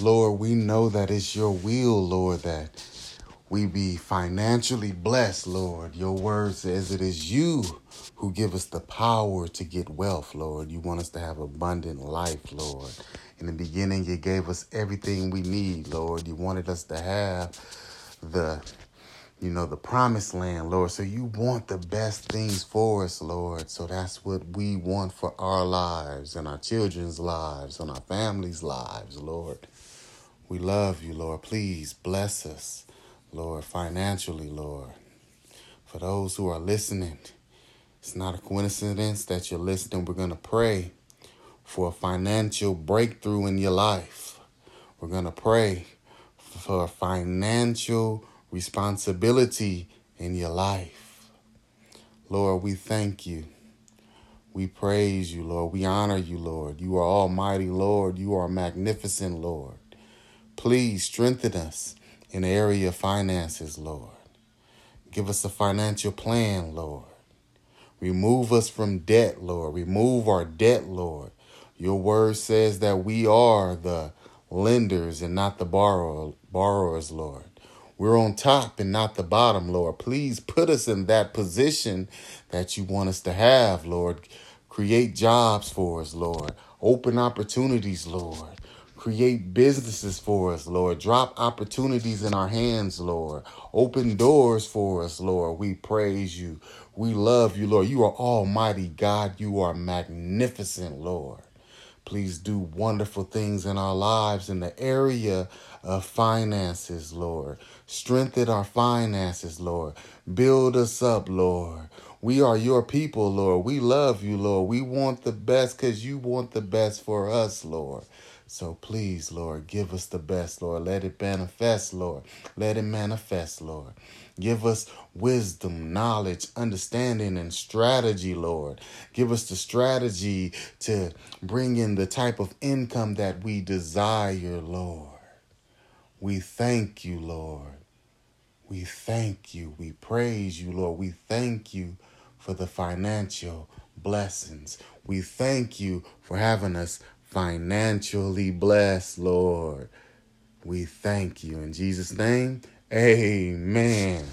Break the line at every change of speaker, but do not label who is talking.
Lord, we know that it's your will, Lord, that we be financially blessed, Lord. Your word says it is you who give us the power to get wealth, Lord. You want us to have abundant life, Lord. In the beginning, you gave us everything we need, Lord. You wanted us to have the you know, the promised land, Lord. So you want the best things for us, Lord. So that's what we want for our lives and our children's lives and our families' lives, Lord. We love you, Lord. Please bless us, Lord, financially, Lord. For those who are listening, it's not a coincidence that you're listening. We're going to pray for a financial breakthrough in your life. We're going to pray for a financial responsibility in your life. Lord, we thank you. We praise you, Lord. We honor you, Lord. You are almighty, Lord. You are magnificent, Lord. Please strengthen us in the area of finances, Lord. Give us a financial plan, Lord. Remove us from debt, Lord. Remove our debt, Lord. Your word says that we are the lenders and not the borrower, borrowers, Lord. We're on top and not the bottom, Lord. Please put us in that position that you want us to have, Lord. Create jobs for us, Lord. Open opportunities, Lord. Create businesses for us, Lord. Drop opportunities in our hands, Lord. Open doors for us, Lord. We praise you. We love you, Lord. You are Almighty God. You are magnificent, Lord. Please do wonderful things in our lives in the area of finances, Lord. Strengthen our finances, Lord. Build us up, Lord. We are your people, Lord. We love you, Lord. We want the best because you want the best for us, Lord. So please, Lord, give us the best, Lord. Let it manifest, Lord. Let it manifest, Lord. Give us wisdom, knowledge, understanding, and strategy, Lord. Give us the strategy to bring in the type of income that we desire, Lord. We thank you, Lord. We thank you. We praise you, Lord. We thank you for the financial blessings. We thank you for having us financially blessed, Lord. We thank you. In Jesus' name, amen.